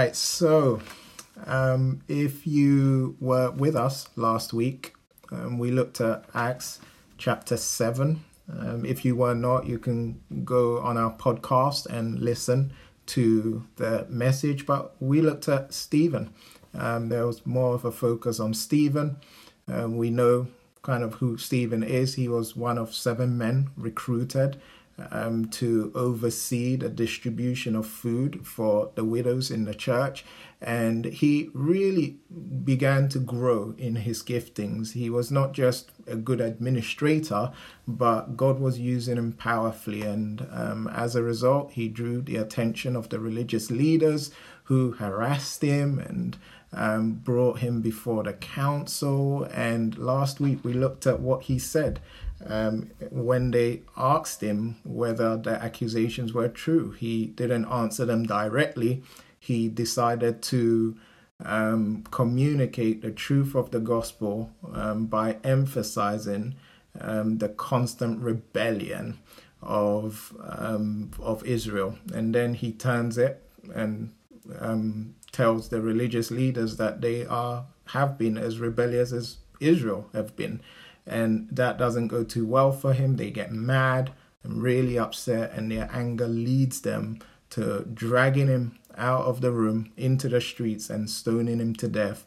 right, so um, if you were with us last week, um, we looked at Acts chapter 7. Um, if you were not, you can go on our podcast and listen to the message. But we looked at Stephen. Um, there was more of a focus on Stephen. Um, we know kind of who Stephen is. He was one of seven men recruited um, to oversee the distribution of food for the widows in the church. And he really began to grow in his giftings. He was not just a good administrator, but God was using him powerfully. And um, as a result, he drew the attention of the religious leaders who harassed him and um, brought him before the council. And last week we looked at what he said um, when they asked him whether the accusations were true. He didn't answer them directly. He decided to um, communicate the truth of the gospel um, by emphasizing um, the constant rebellion of um, of Israel, and then he turns it and um, tells the religious leaders that they are have been as rebellious as Israel have been, and that doesn't go too well for him. They get mad and really upset, and their anger leads them to dragging him out of the room into the streets and stoning him to death.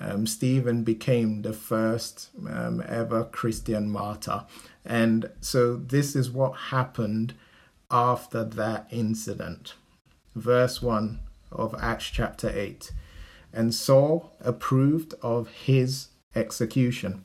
Um, Stephen became the first um, ever Christian martyr. And so this is what happened after that incident. Verse 1 of Acts chapter 8. And Saul approved of his execution.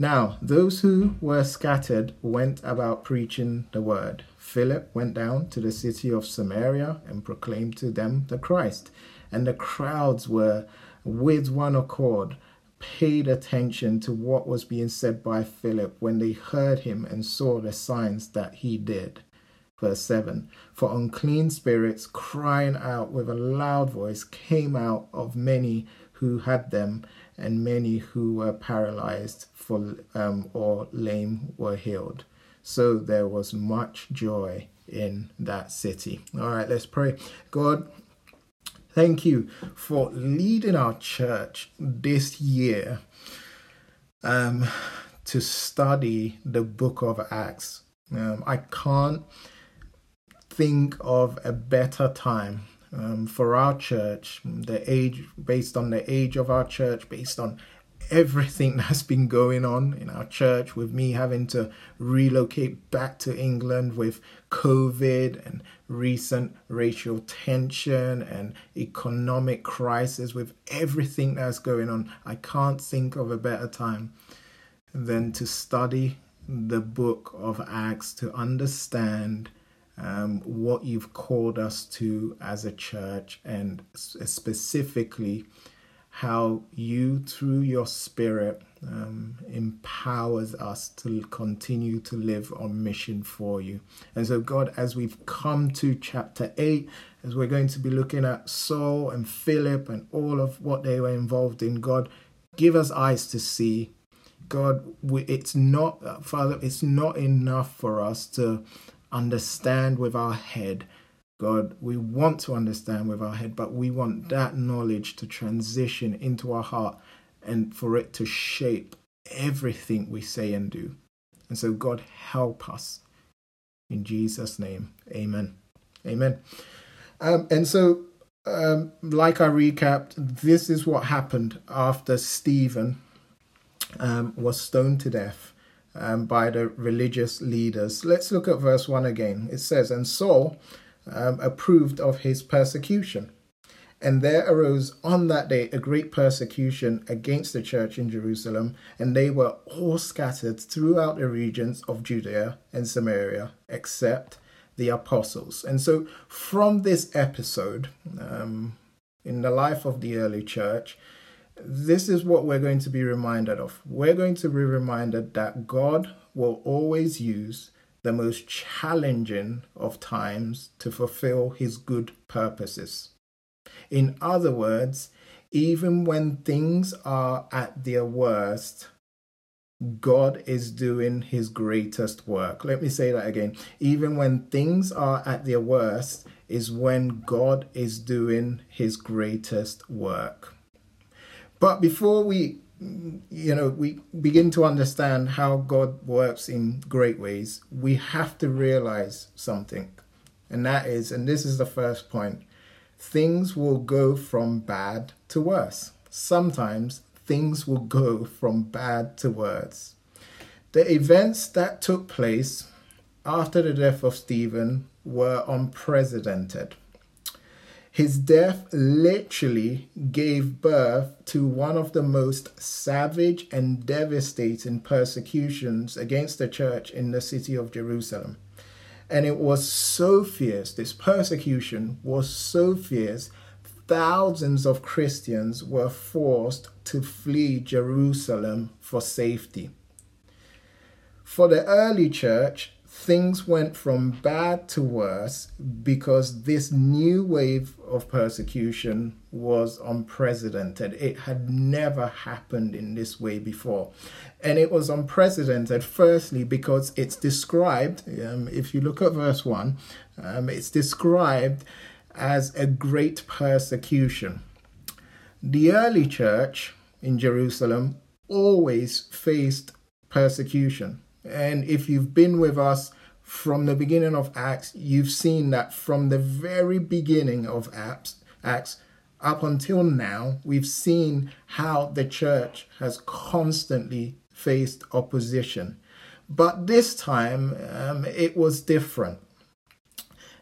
Now, those who were scattered went about preaching the word. Philip went down to the city of Samaria and proclaimed to them the Christ. And the crowds were with one accord paid attention to what was being said by Philip when they heard him and saw the signs that he did. Verse 7 For unclean spirits, crying out with a loud voice, came out of many who had them, and many who were paralyzed for, um, or lame were healed. So there was much joy in that city. All right, let's pray. God, thank you for leading our church this year um, to study the book of Acts. Um, I can't think of a better time um, for our church, the age, based on the age of our church, based on everything that's been going on in our church, with me having to relocate back to England with COVID and recent racial tension and economic crisis, with everything that's going on, I can't think of a better time than to study the book of Acts to understand um, what you've called us to as a church, and specifically how you, through your Spirit, um, empowers us to continue to live on mission for you. And so, God, as we've come to chapter 8, as we're going to be looking at Saul and Philip and all of what they were involved in, God, give us eyes to see. God, it's not, Father, it's not enough for us to understand with our head. God, we want to understand with our head, but we want that knowledge to transition into our heart and for it to shape everything we say and do. And so, God, help us. In Jesus' name, amen. Amen. Um, and so, um, like I recapped, this is what happened after Stephen um, was stoned to death um, by the religious leaders. Let's look at verse 1 again. It says, And Saul um, approved of his persecution. And there arose on that day a great persecution against the church in Jerusalem, and they were all scattered throughout the regions of Judea and Samaria, except the apostles. And so, from this episode um, in the life of the early church, this is what we're going to be reminded of. We're going to be reminded that God will always use the most challenging of times to fulfill his good purposes. In other words, even when things are at their worst, God is doing his greatest work. Let me say that again. Even when things are at their worst, is when God is doing his greatest work. But before we you know we begin to understand how God works in great ways, we have to realize something. And that is, and this is the first point, things will go from bad to worse. Sometimes things will go from bad to worse. The events that took place after the death of Stephen were unprecedented. His death literally gave birth to one of the most savage and devastating persecutions against the church in the city of Jerusalem. And it was so fierce, this persecution was so fierce thousands of Christians were forced to flee Jerusalem for safety. For the early church, things went from bad to worse because this new wave of persecution was unprecedented. It had never happened in this way before. And it was unprecedented, firstly, because it's described, um, if you look at verse 1, um, it's described as a great persecution. The early church in Jerusalem always faced persecution. And if you've been with us from the beginning of Acts, you've seen that from the very beginning of Acts, up until now, we've seen how the church has constantly faced opposition. But this time, um, it was different.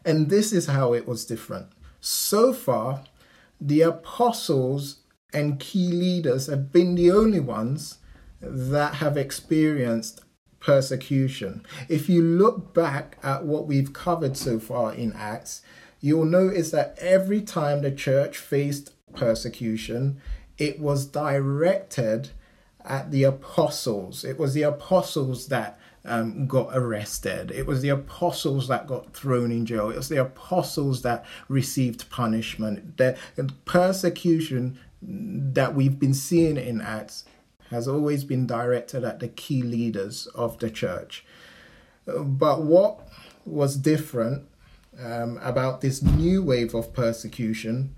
And this is how it was different. So far, the apostles and key leaders have been the only ones that have experienced persecution. If you look back at what we've covered so far in Acts, you'll notice that every time the church faced persecution, it was directed at the apostles. It was the apostles that um, got arrested. It was the apostles that got thrown in jail. It was the apostles that received punishment. The persecution that we've been seeing in Acts has always been directed at the key leaders of the church. But what was different um, about this new wave of persecution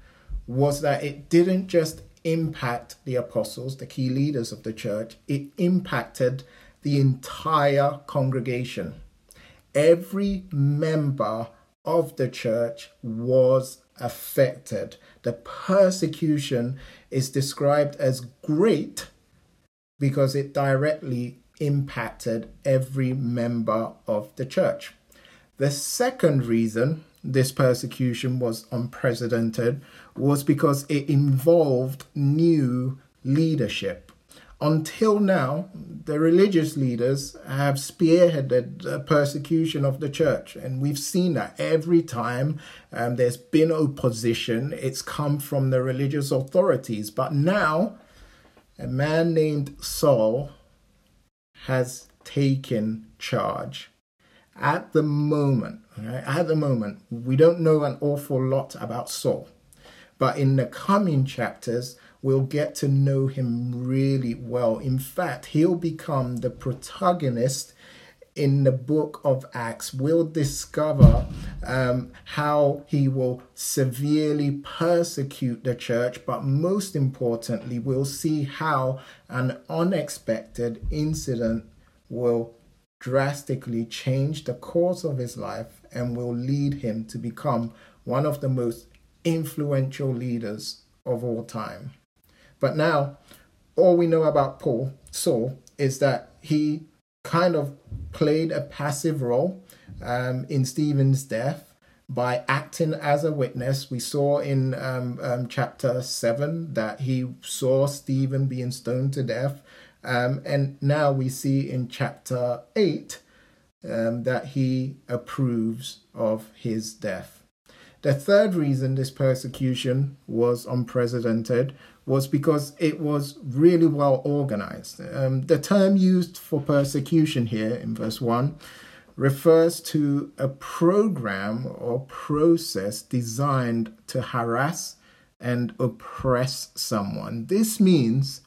was that it didn't just impact the apostles, the key leaders of the church, it impacted the entire congregation. Every member of the church was affected. The persecution is described as great because it directly impacted every member of the church. The second reason this persecution was unprecedented was because it involved new leadership. Until now, the religious leaders have spearheaded the persecution of the church, and we've seen that every time um, there's been opposition, it's come from the religious authorities. But now, a man named Saul has taken charge. At the moment, at the moment, we don't know an awful lot about Saul, but in the coming chapters, we'll get to know him really well. In fact, he'll become the protagonist in the book of Acts. We'll discover um, how he will severely persecute the church, but most importantly, we'll see how an unexpected incident will drastically change the course of his life and will lead him to become one of the most influential leaders of all time. But now, all we know about Paul, Saul, is that he kind of played a passive role um, in Stephen's death by acting as a witness. We saw in um, um, chapter 7 that he saw Stephen being stoned to death. Um, and now we see in chapter 8 um, that he approves of his death. The third reason this persecution was unprecedented was because it was really well organized. Um, the term used for persecution here in verse 1 refers to a program or process designed to harass and oppress someone. This means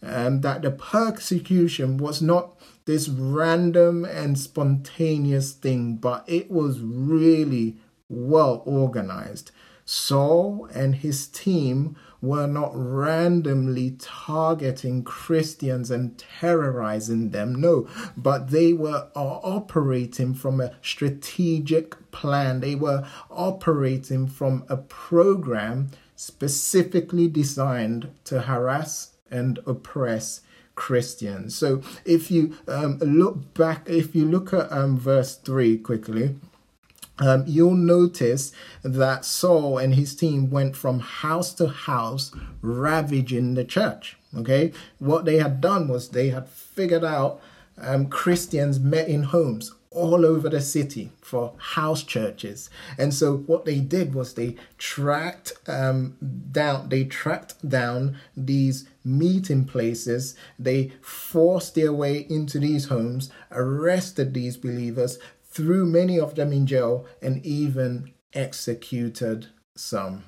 um, that the persecution was not this random and spontaneous thing, but it was really well organized. Saul and his team were not randomly targeting Christians and terrorizing them, no, but they were operating from a strategic plan. They were operating from a program specifically designed to harass and oppress Christians. So if you um, look back, if you look at um, verse 3 quickly, um, you'll notice that Saul and his team went from house to house ravaging the church. Okay, what they had done was they had figured out um, Christians met in homes all over the city for house churches. And so what they did was they tracked um, down they tracked down these meeting places. They forced their way into these homes, arrested these believers, threw many of them in jail, and even executed some.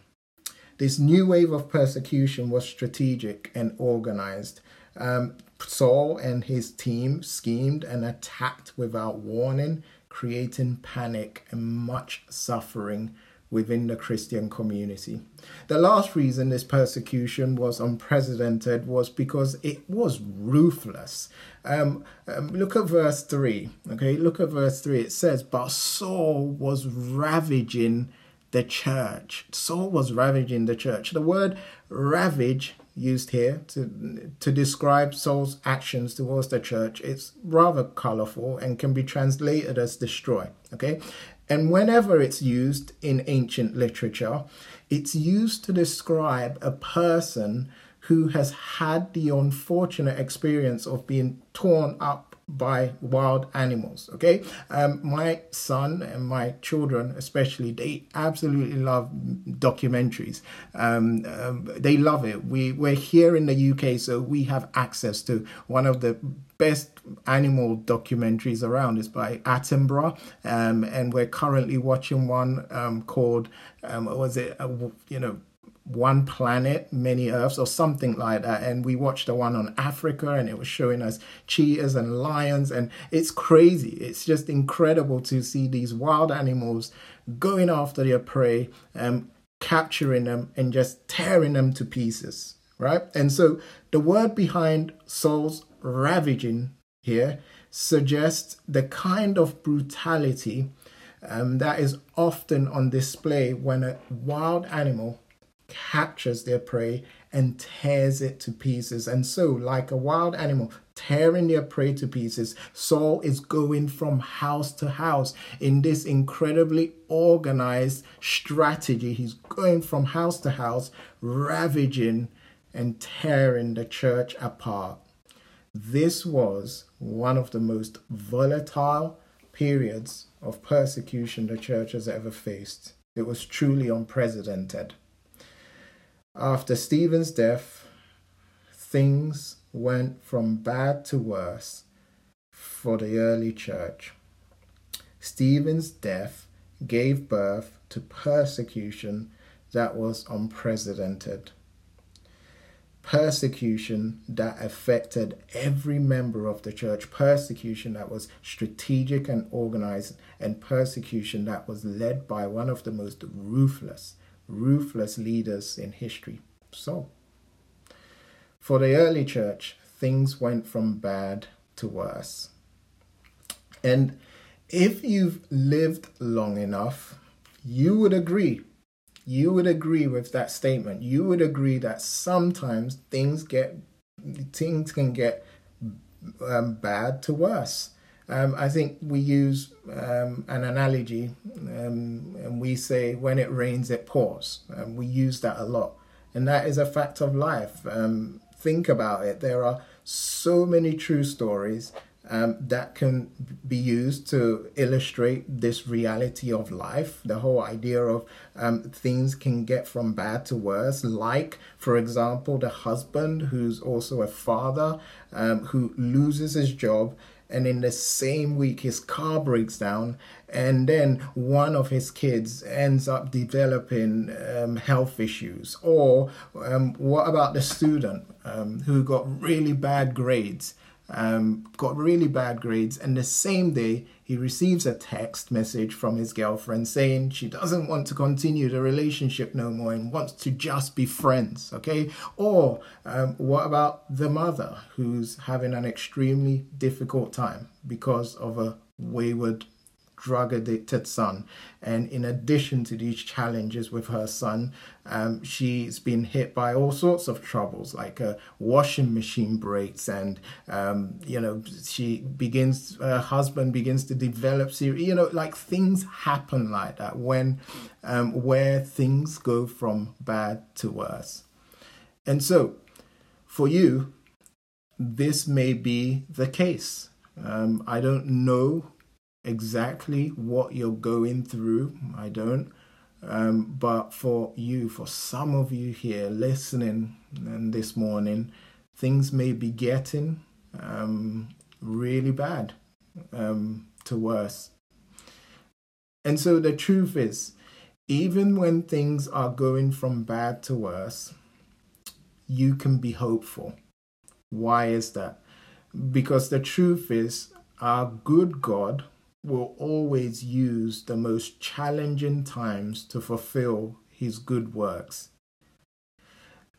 This new wave of persecution was strategic and organized. Um, Saul and his team schemed and attacked without warning, creating panic and much suffering within the Christian community. The last reason this persecution was unprecedented was because it was ruthless. Um, um, look at verse 3. Okay, look at verse 3. It says, But Saul was ravaging the church. Saul was ravaging the church. The word ravage used here to to describe Saul's actions towards the church it's rather colorful and can be translated as destroy okay and whenever it's used in ancient literature, it's used to describe a person who has had the unfortunate experience of being torn up by wild animals. Okay, um, my son and my children, especially, they absolutely love documentaries. Um, um, they love it. We we're here in the UK, so we have access to one of the best animal documentaries around. is by Attenborough, um, and we're currently watching one um, called um, was it uh, you know one planet, many Earths, or something like that. And we watched the one on Africa, and it was showing us cheetahs and lions, and it's crazy. It's just incredible to see these wild animals going after their prey, and capturing them, and just tearing them to pieces. Right, and so the word behind Saul's ravaging here suggests the kind of brutality um, that is often on display when a wild animal captures their prey and tears it to pieces. And so, like a wild animal tearing their prey to pieces, Saul is going from house to house in this incredibly organized strategy. He's going from house to house, ravaging and tearing the church apart. This was one of the most volatile periods of persecution the church has ever faced. It was truly unprecedented. After Stephen's death, things went from bad to worse for the early church. Stephen's death gave birth to persecution that was unprecedented persecution that affected every member of the church, persecution that was strategic and organized, and persecution that was led by one of the most ruthless, ruthless leaders in history. So, for the early church, things went from bad to worse. And if you've lived long enough, you would agree you would agree with that statement. You would agree that sometimes things get things can get um, bad to worse. Um, I think we use um, an analogy um, and we say, when it rains, it pours. Um, we use that a lot. And that is a fact of life. Um, think about it. There are so many true stories um, that can be used to illustrate this reality of life. The whole idea of things can get from bad to worse, like, for example, the husband who's also a father who loses his job and in the same week his car breaks down and then one of his kids ends up developing um, health issues. Or um, what about the student um, who got really bad grades um, got really bad grades, and the same day he receives a text message from his girlfriend saying she doesn't want to continue the relationship no more and wants to just be friends. Okay, or um, what about the mother who's having an extremely difficult time because of a wayward drug addicted son. And in addition to these challenges with her son, um, she's been hit by all sorts of troubles, like a washing machine breaks, and um, you know she begins. Her husband begins to develop serious. You know, like things happen like that when um, where things go from bad to worse. And so, for you, this may be the case. Um, I don't know exactly what you're going through. I don't. Um, but for you, for some of you here listening and this morning, things may be getting um, really bad um, to worse. And so the truth is, even when things are going from bad to worse, you can be hopeful. Why is that? Because the truth is, our good God will always use the most challenging times to fulfill his good works.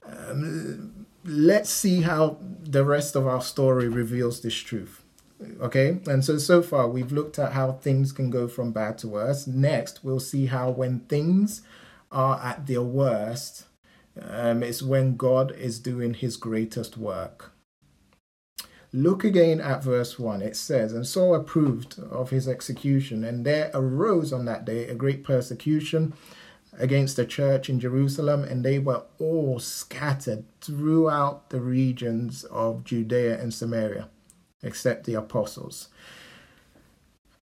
Um, let's see how the rest of our story reveals this truth. Okay, and so so far we've looked at how things can go from bad to worse. Next, we'll see how when things are at their worst, um, it's when God is doing his greatest work. Look again at verse 1. It says, And Saul approved of his execution, and there arose on that day a great persecution against the church in Jerusalem, and they were all scattered throughout the regions of Judea and Samaria, except the apostles.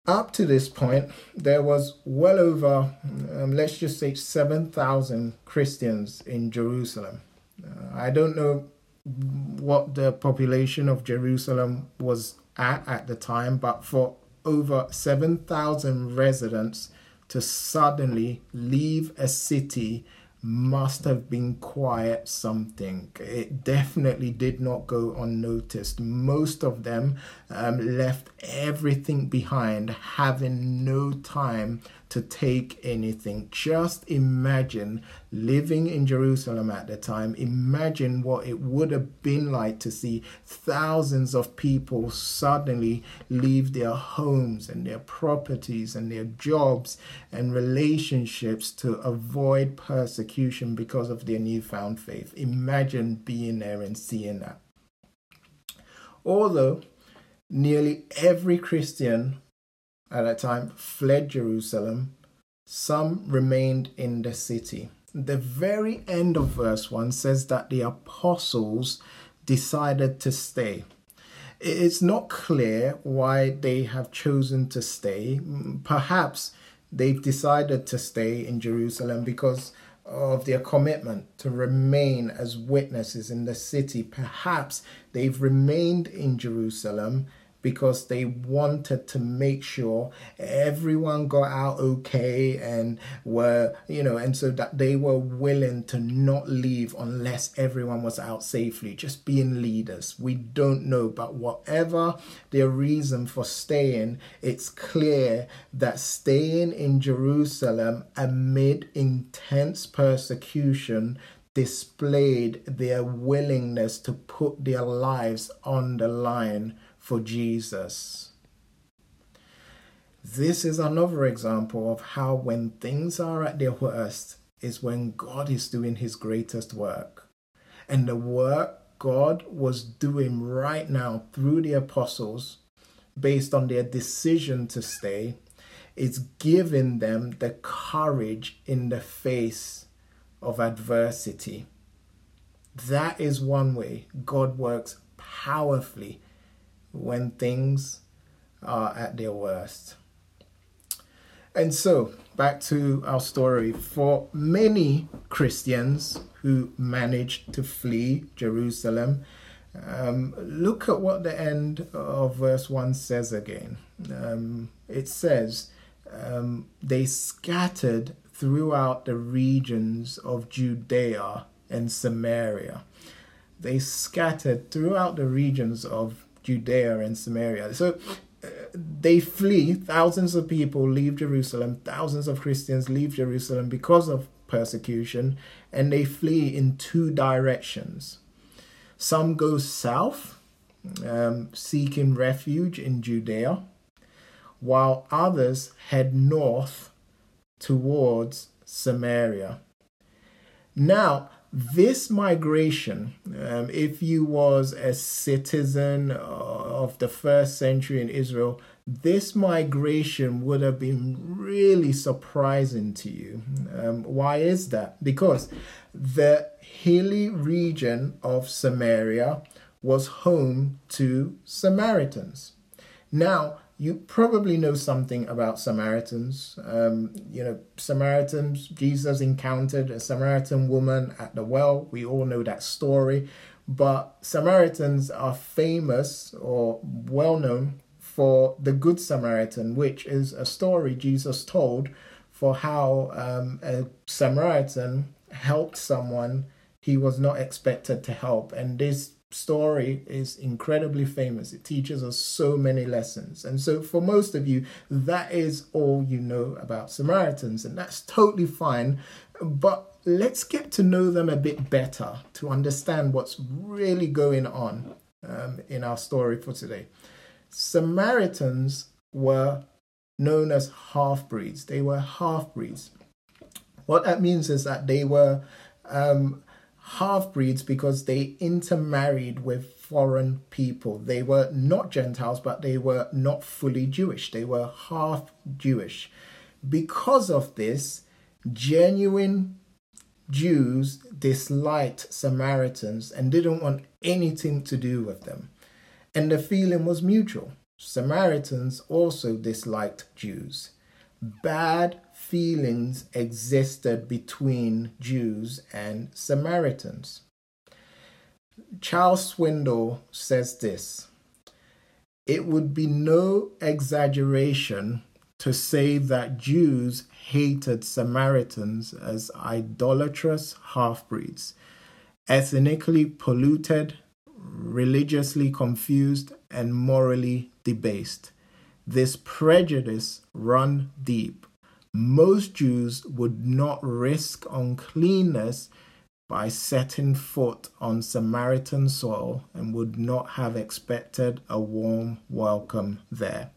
Up to this point, there was well over, um, let's just say, 7,000 Christians in Jerusalem. Uh, I don't know what the population of Jerusalem was at at the time, but for over 7,000 residents to suddenly leave a city must have been quite something. It definitely did not go unnoticed. Most of them um, left everything behind, having no time to take anything. Just imagine living in Jerusalem at the time. Imagine what it would have been like to see thousands of people suddenly leave their homes and their properties and their jobs and relationships to avoid persecution because of their newfound faith. Imagine being there and seeing that. Although nearly every Christian at that time fled Jerusalem, some remained in the city. The very end of verse 1 says that the apostles decided to stay. It's not clear why they have chosen to stay. Perhaps they've decided to stay in Jerusalem because of their commitment to remain as witnesses in the city. Perhaps they've remained in Jerusalem because they wanted to make sure everyone got out okay and were, you know, and so that they were willing to not leave unless everyone was out safely, just being leaders. We don't know, but whatever their reason for staying, it's clear that staying in Jerusalem amid intense persecution displayed their willingness to put their lives on the line for Jesus. This is another example of how, when things are at their worst, is when God is doing his greatest work. And the work God was doing right now through the apostles, based on their decision to stay, is giving them the courage in the face of adversity. That is one way God works powerfully when things are at their worst. And so, back to our story. For many Christians who managed to flee Jerusalem, um, look at what the end of verse 1 says again. Um, it says, um, They scattered throughout the regions of Judea and Samaria. They scattered throughout the regions of Judea and Samaria. So uh, they flee. Thousands of people leave Jerusalem. Thousands of Christians leave Jerusalem because of persecution, and they flee in two directions. Some go south, um, seeking refuge in Judea, while others head north towards Samaria. Now, this migration, um, if you was a citizen of the first century in Israel, this migration would have been really surprising to you. Um, why is that? Because the hilly region of Samaria was home to Samaritans. Now, you probably know something about Samaritans. Um, you know, Samaritans, Jesus encountered a Samaritan woman at the well. We all know that story. But Samaritans are famous or well known for the Good Samaritan, which is a story Jesus told for how um, a Samaritan helped someone he was not expected to help. And this story is incredibly famous. It teaches us so many lessons. And so, for most of you, that is all you know about Samaritans, and that's totally fine. But let's get to know them a bit better to understand what's really going on um, in our story for today. Samaritans were known as half breeds, they were half breeds. What that means is that they were um, half breeds because they intermarried with foreign people. They were not Gentiles, but they were not fully Jewish. They were half Jewish. Because of this, genuine Jews disliked Samaritans and didn't want anything to do with them. And the feeling was mutual. Samaritans also disliked Jews. Bad feelings existed between Jews and Samaritans. Charles Swindoll says this It would be no exaggeration to say that Jews hated Samaritans as idolatrous half breeds, ethnically polluted, religiously confused, and morally debased. This prejudice run deep most Jews would not risk uncleanness by setting foot on Samaritan soil and would not have expected a warm welcome there.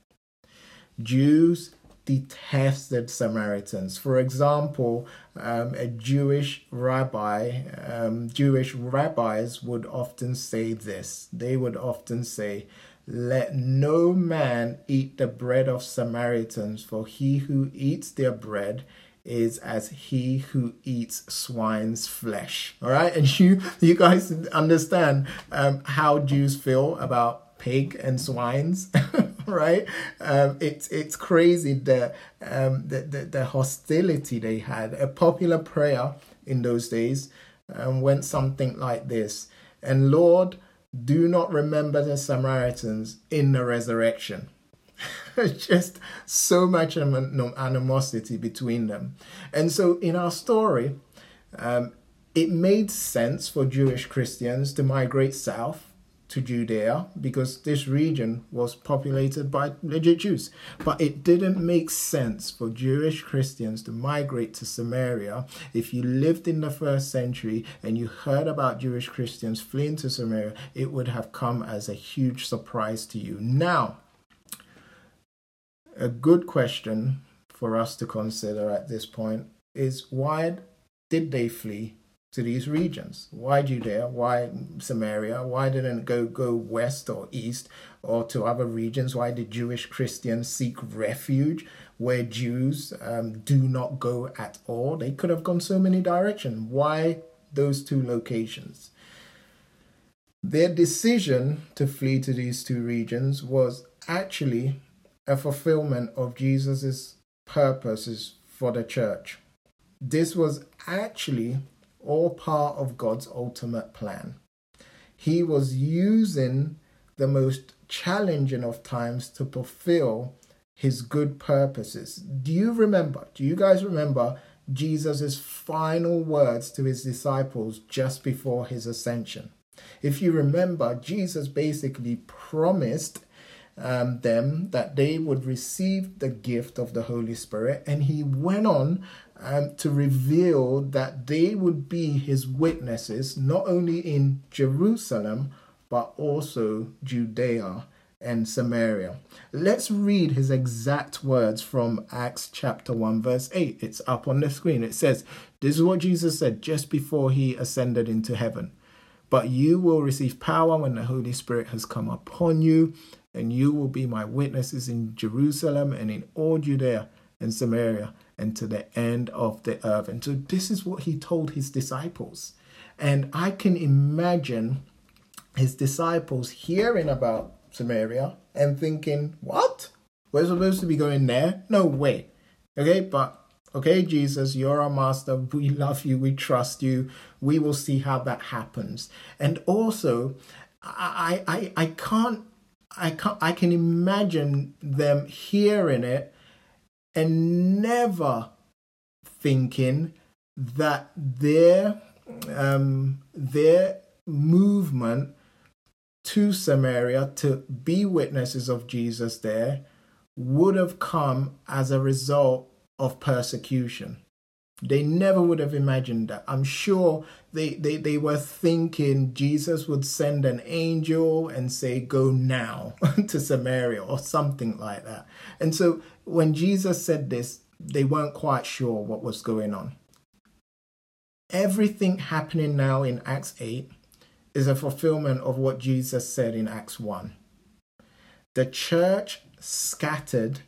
Jews detested Samaritans. For example, um, a Jewish rabbi, um, Jewish rabbis would often say this. They would often say, let no man eat the bread of Samaritans, for he who eats their bread is as he who eats swine's flesh. All right, and you you guys understand um, how Jews feel about pig and swines, right? Um, it's it's crazy the, um, the, the the hostility they had. A popular prayer in those days um, went something like this: "And Lord." Do not remember the Samaritans in the resurrection. Just so much animosity between them. And so in our story, um, it made sense for Jewish Christians to migrate south to Judea because this region was populated by legit Jews. But it didn't make sense for Jewish Christians to migrate to Samaria. If you lived in the first century and you heard about Jewish Christians fleeing to Samaria, it would have come as a huge surprise to you. Now, a good question for us to consider at this point is why did they flee to these regions. Why Judea? Why Samaria? Why didn't it go go west or east or to other regions? Why did Jewish Christians seek refuge where Jews um, do not go at all? They could have gone so many directions. Why those two locations? Their decision to flee to these two regions was actually a fulfillment of Jesus' purposes for the church. This was actually all part of God's ultimate plan. He was using the most challenging of times to fulfill his good purposes. Do you remember? Do you guys remember Jesus' final words to his disciples just before his ascension? If you remember, Jesus basically promised um, them that they would receive the gift of the Holy Spirit, and he went on um, to reveal that they would be his witnesses not only in Jerusalem but also Judea and Samaria. Let's read his exact words from Acts chapter 1, verse 8. It's up on the screen. It says, This is what Jesus said just before he ascended into heaven. But you will receive power when the Holy Spirit has come upon you, and you will be my witnesses in Jerusalem and in all Judea and Samaria and to the end of the earth. And so this is what he told his disciples. And I can imagine his disciples hearing about Samaria and thinking, What? We're supposed to be going there? No way. Okay, but okay, Jesus, you're our master. We love you. We trust you. We will see how that happens. And also, I I I can't I can I can imagine them hearing it and never thinking that their um, their movement to Samaria to be witnesses of Jesus there would have come as a result of persecution. They never would have imagined that. I'm sure they, they, they were thinking Jesus would send an angel and say, Go now to Samaria or something like that. And so when Jesus said this, they weren't quite sure what was going on. Everything happening now in Acts 8 is a fulfillment of what Jesus said in Acts 1. The church scattered,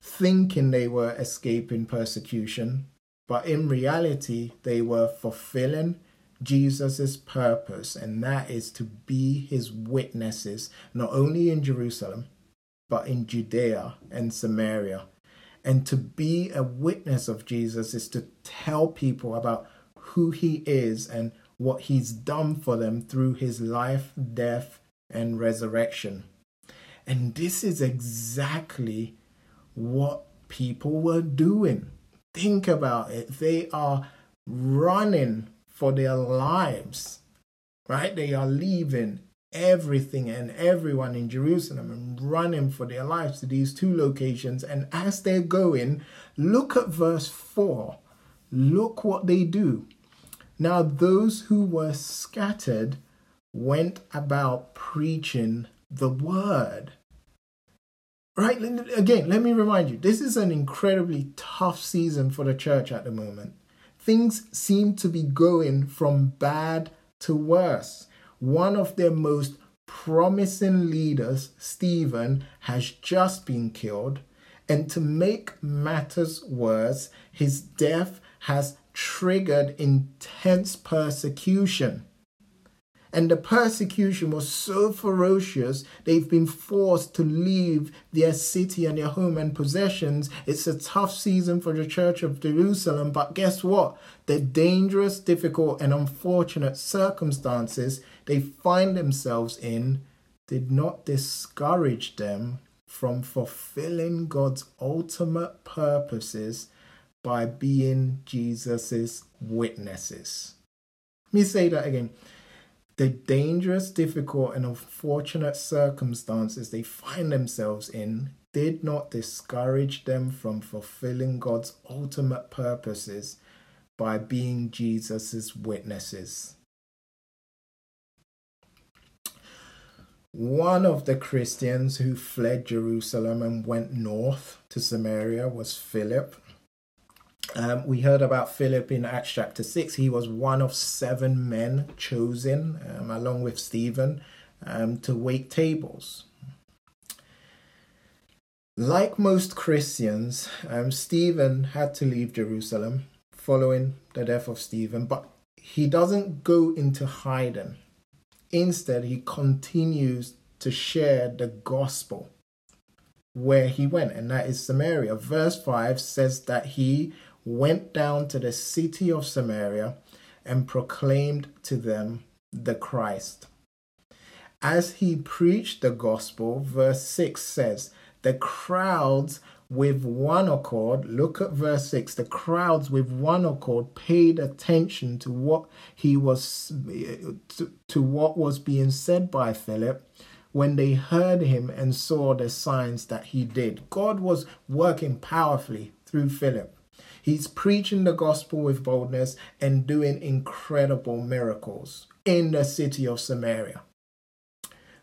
thinking they were escaping persecution, but in reality, they were fulfilling Jesus' purpose, and that is to be his witnesses, not only in Jerusalem, but in Judea and Samaria. And to be a witness of Jesus is to tell people about who he is and what he's done for them through his life, death, and resurrection. And this is exactly what people were doing. Think about it. They are running for their lives, right? They are leaving everything and everyone in Jerusalem and running for their lives to these two locations. And as they're going, look at verse 4. Look what they do. Now, those who were scattered went about preaching the word. Right? Again, let me remind you this is an incredibly tough season for the church at the moment. Things seem to be going from bad to worse. One of their most promising leaders, Stephen, has just been killed. And to make matters worse, his death has triggered intense persecution. And the persecution was so ferocious, they've been forced to leave their city and their home and possessions. It's a tough season for the Church of Jerusalem, but guess what? The dangerous, difficult, and unfortunate circumstances they find themselves in did not discourage them from fulfilling God's ultimate purposes by being Jesus's witnesses. Let me say that again. The dangerous, difficult, and unfortunate circumstances they find themselves in did not discourage them from fulfilling God's ultimate purposes by being Jesus's witnesses. One of the Christians who fled Jerusalem and went north to Samaria was Philip. Um, we heard about Philip in Acts chapter 6. He was one of seven men chosen, um, along with Stephen, um, to wait tables. Like most Christians, um, Stephen had to leave Jerusalem following the death of Stephen, but he doesn't go into hiding. Instead, he continues to share the gospel. where he went, and that is Samaria. Verse 5 says that he went down to the city of Samaria and proclaimed to them the Christ. As he preached the gospel, verse 6 says, the crowds with one accord, look at verse 6, the crowds with one accord paid attention to what he was to, to what was being said by Philip when they heard him and saw the signs that he did. God was working powerfully through Philip. He's preaching the gospel with boldness and doing incredible miracles in the city of Samaria.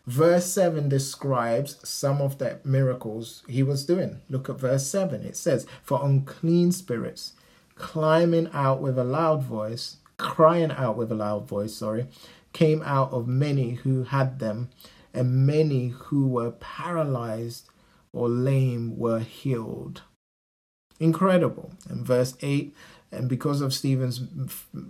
Verse 7 describes some of the miracles he was doing. Look at verse 7. It says, For unclean spirits, climbing out with a loud voice, crying out with a loud voice, sorry, came out of many who had them, and many who were paralyzed or lame were healed. Incredible. And verse 8 and because of Stephen's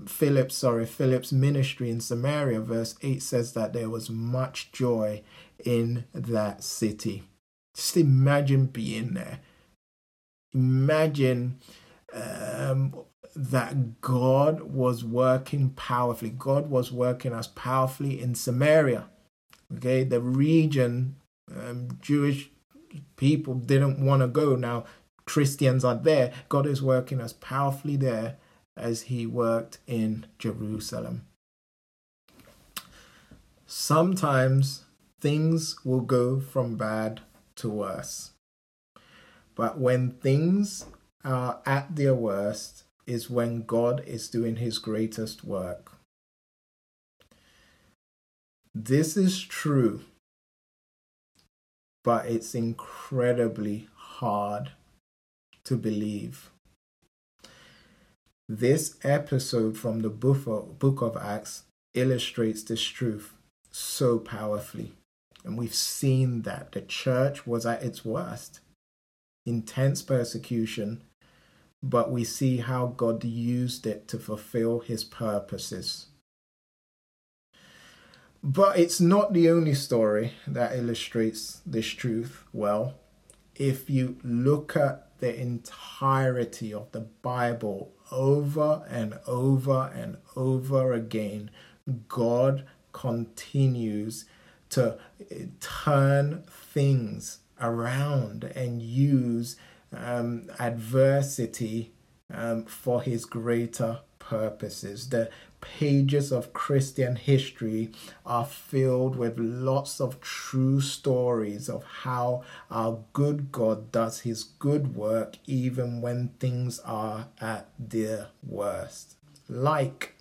Philip's sorry Philip's ministry in Samaria, verse eight says that there was much joy in that city. Just imagine being there. Imagine um, that God was working powerfully. God was working as powerfully in Samaria. Okay, the region um, Jewish people didn't want to go. Now Christians are there, God is working as powerfully there as He worked in Jerusalem. Sometimes things will go from bad to worse. But when things are at their worst, is when God is doing His greatest work. This is true, but it's incredibly hard to believe. This episode from the book of Acts illustrates this truth so powerfully. And we've seen that the church was at its worst intense persecution, but we see how God used it to fulfill his purposes. But it's not the only story that illustrates this truth well. If you look at the entirety of the Bible over and over and over again, God continues to turn things around and use um, adversity um, for his greater purposes. The pages of Christian history are filled with lots of true stories of how our good God does his good work even when things are at their worst. Like,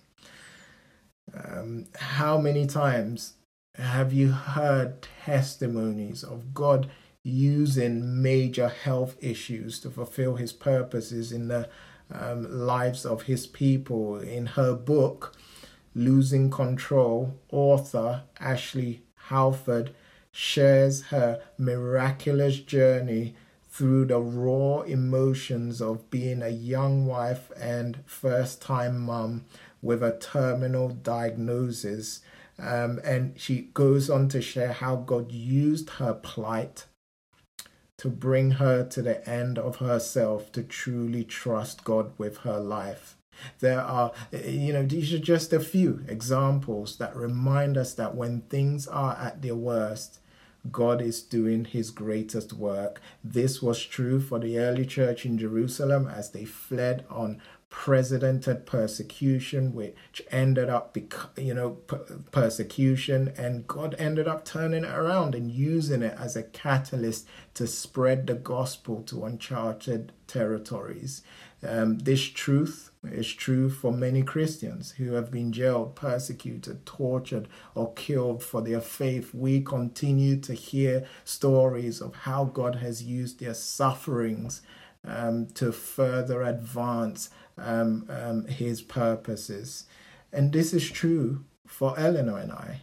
um, how many times have you heard testimonies of God using major health issues to fulfill his purposes in the um, lives of his people. In her book, Losing Control, author Ashley Halford shares her miraculous journey through the raw emotions of being a young wife and first time mum with a terminal diagnosis. Um, and she goes on to share how God used her plight to bring her to the end of herself to truly trust God with her life. There are, you know, these are just a few examples that remind us that when things are at their worst, God is doing his greatest work. This was true for the early church in Jerusalem as they fled on precedented persecution, which ended up, you know, persecution, and God ended up turning it around and using it as a catalyst to spread the gospel to uncharted territories. Um, this truth is true for many Christians who have been jailed, persecuted, tortured, or killed for their faith. We continue to hear stories of how God has used their sufferings um, to further advance um, um, his purposes. And this is true for Eleanor and I.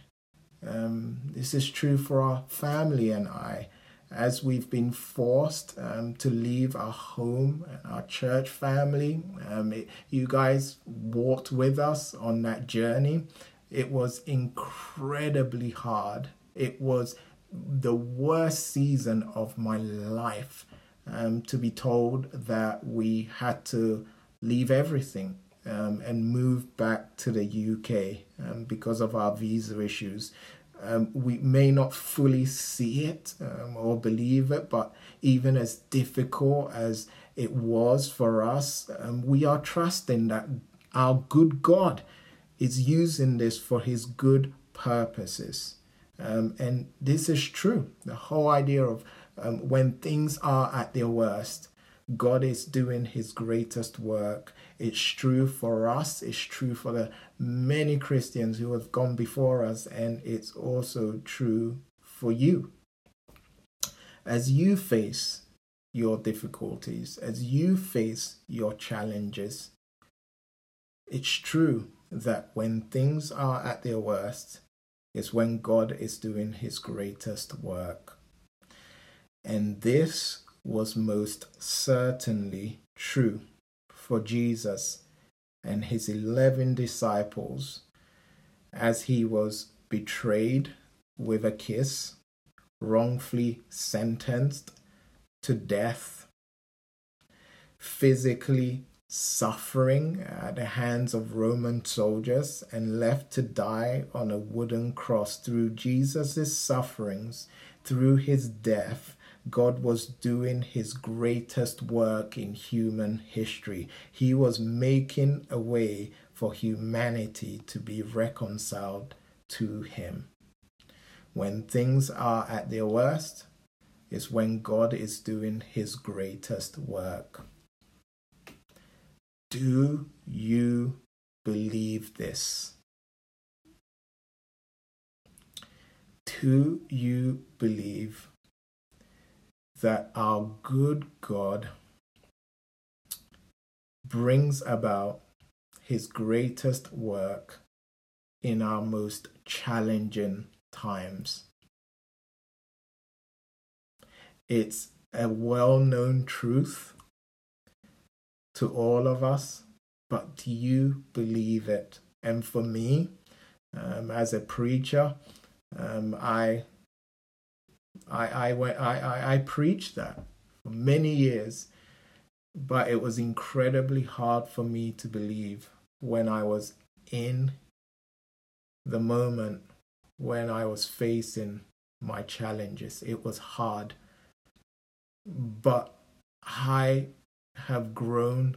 Um, this is true for our family and I. As we've been forced um, to leave our home and our church family, um, it, you guys walked with us on that journey. It was incredibly hard. It was the worst season of my life um, to be told that we had to leave everything um, and move back to the UK um, because of our visa issues. Um, we may not fully see it um, or believe it, but even as difficult as it was for us, um, we are trusting that our good God is using this for His good purposes. Um, and this is true. The whole idea of when things are at their worst, God is doing his greatest work. It's true for us, it's true for the many Christians who have gone before us, and it's also true for you. As you face your difficulties, as you face your challenges, it's true that when things are at their worst, is when God is doing his greatest work. And this was most certainly true for Jesus and his 11 disciples as he was betrayed with a kiss, wrongfully sentenced to death, physically suffering at the hands of Roman soldiers and left to die on a wooden cross through Jesus' sufferings, through his death God was doing his greatest work in human history. He was making a way for humanity to be reconciled to him. When things are at their worst, is when God is doing his greatest work. Do you believe this? Do you believe that our good God brings about his greatest work in our most challenging times. It's a well known truth to all of us, but do you believe it? And for me, um, as a preacher, um, I I I went I, I, preached that for many years, but it was incredibly hard for me to believe when I was in the moment when I was facing my challenges. It was hard. But I have grown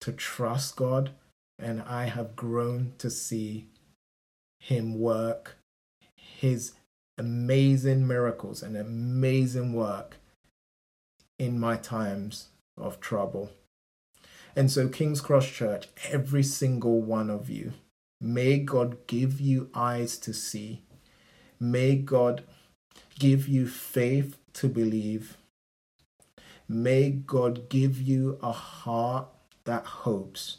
to trust God and I have grown to see Him work His amazing miracles and amazing work in my times of trouble. And so, King's Cross Church, every single one of you, may God give you eyes to see. May God give you faith to believe. May God give you a heart that hopes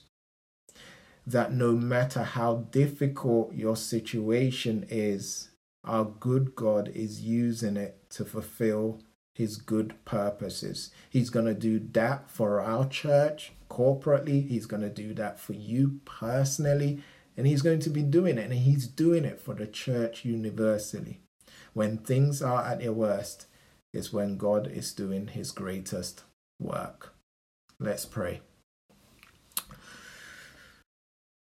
that no matter how difficult your situation is, our good God is using it to fulfill his good purposes. He's going to do that for our church corporately, he's going to do that for you personally, and he's going to be doing it, and he's doing it for the church universally. When things are at their worst, is when God is doing his greatest work. Let's pray.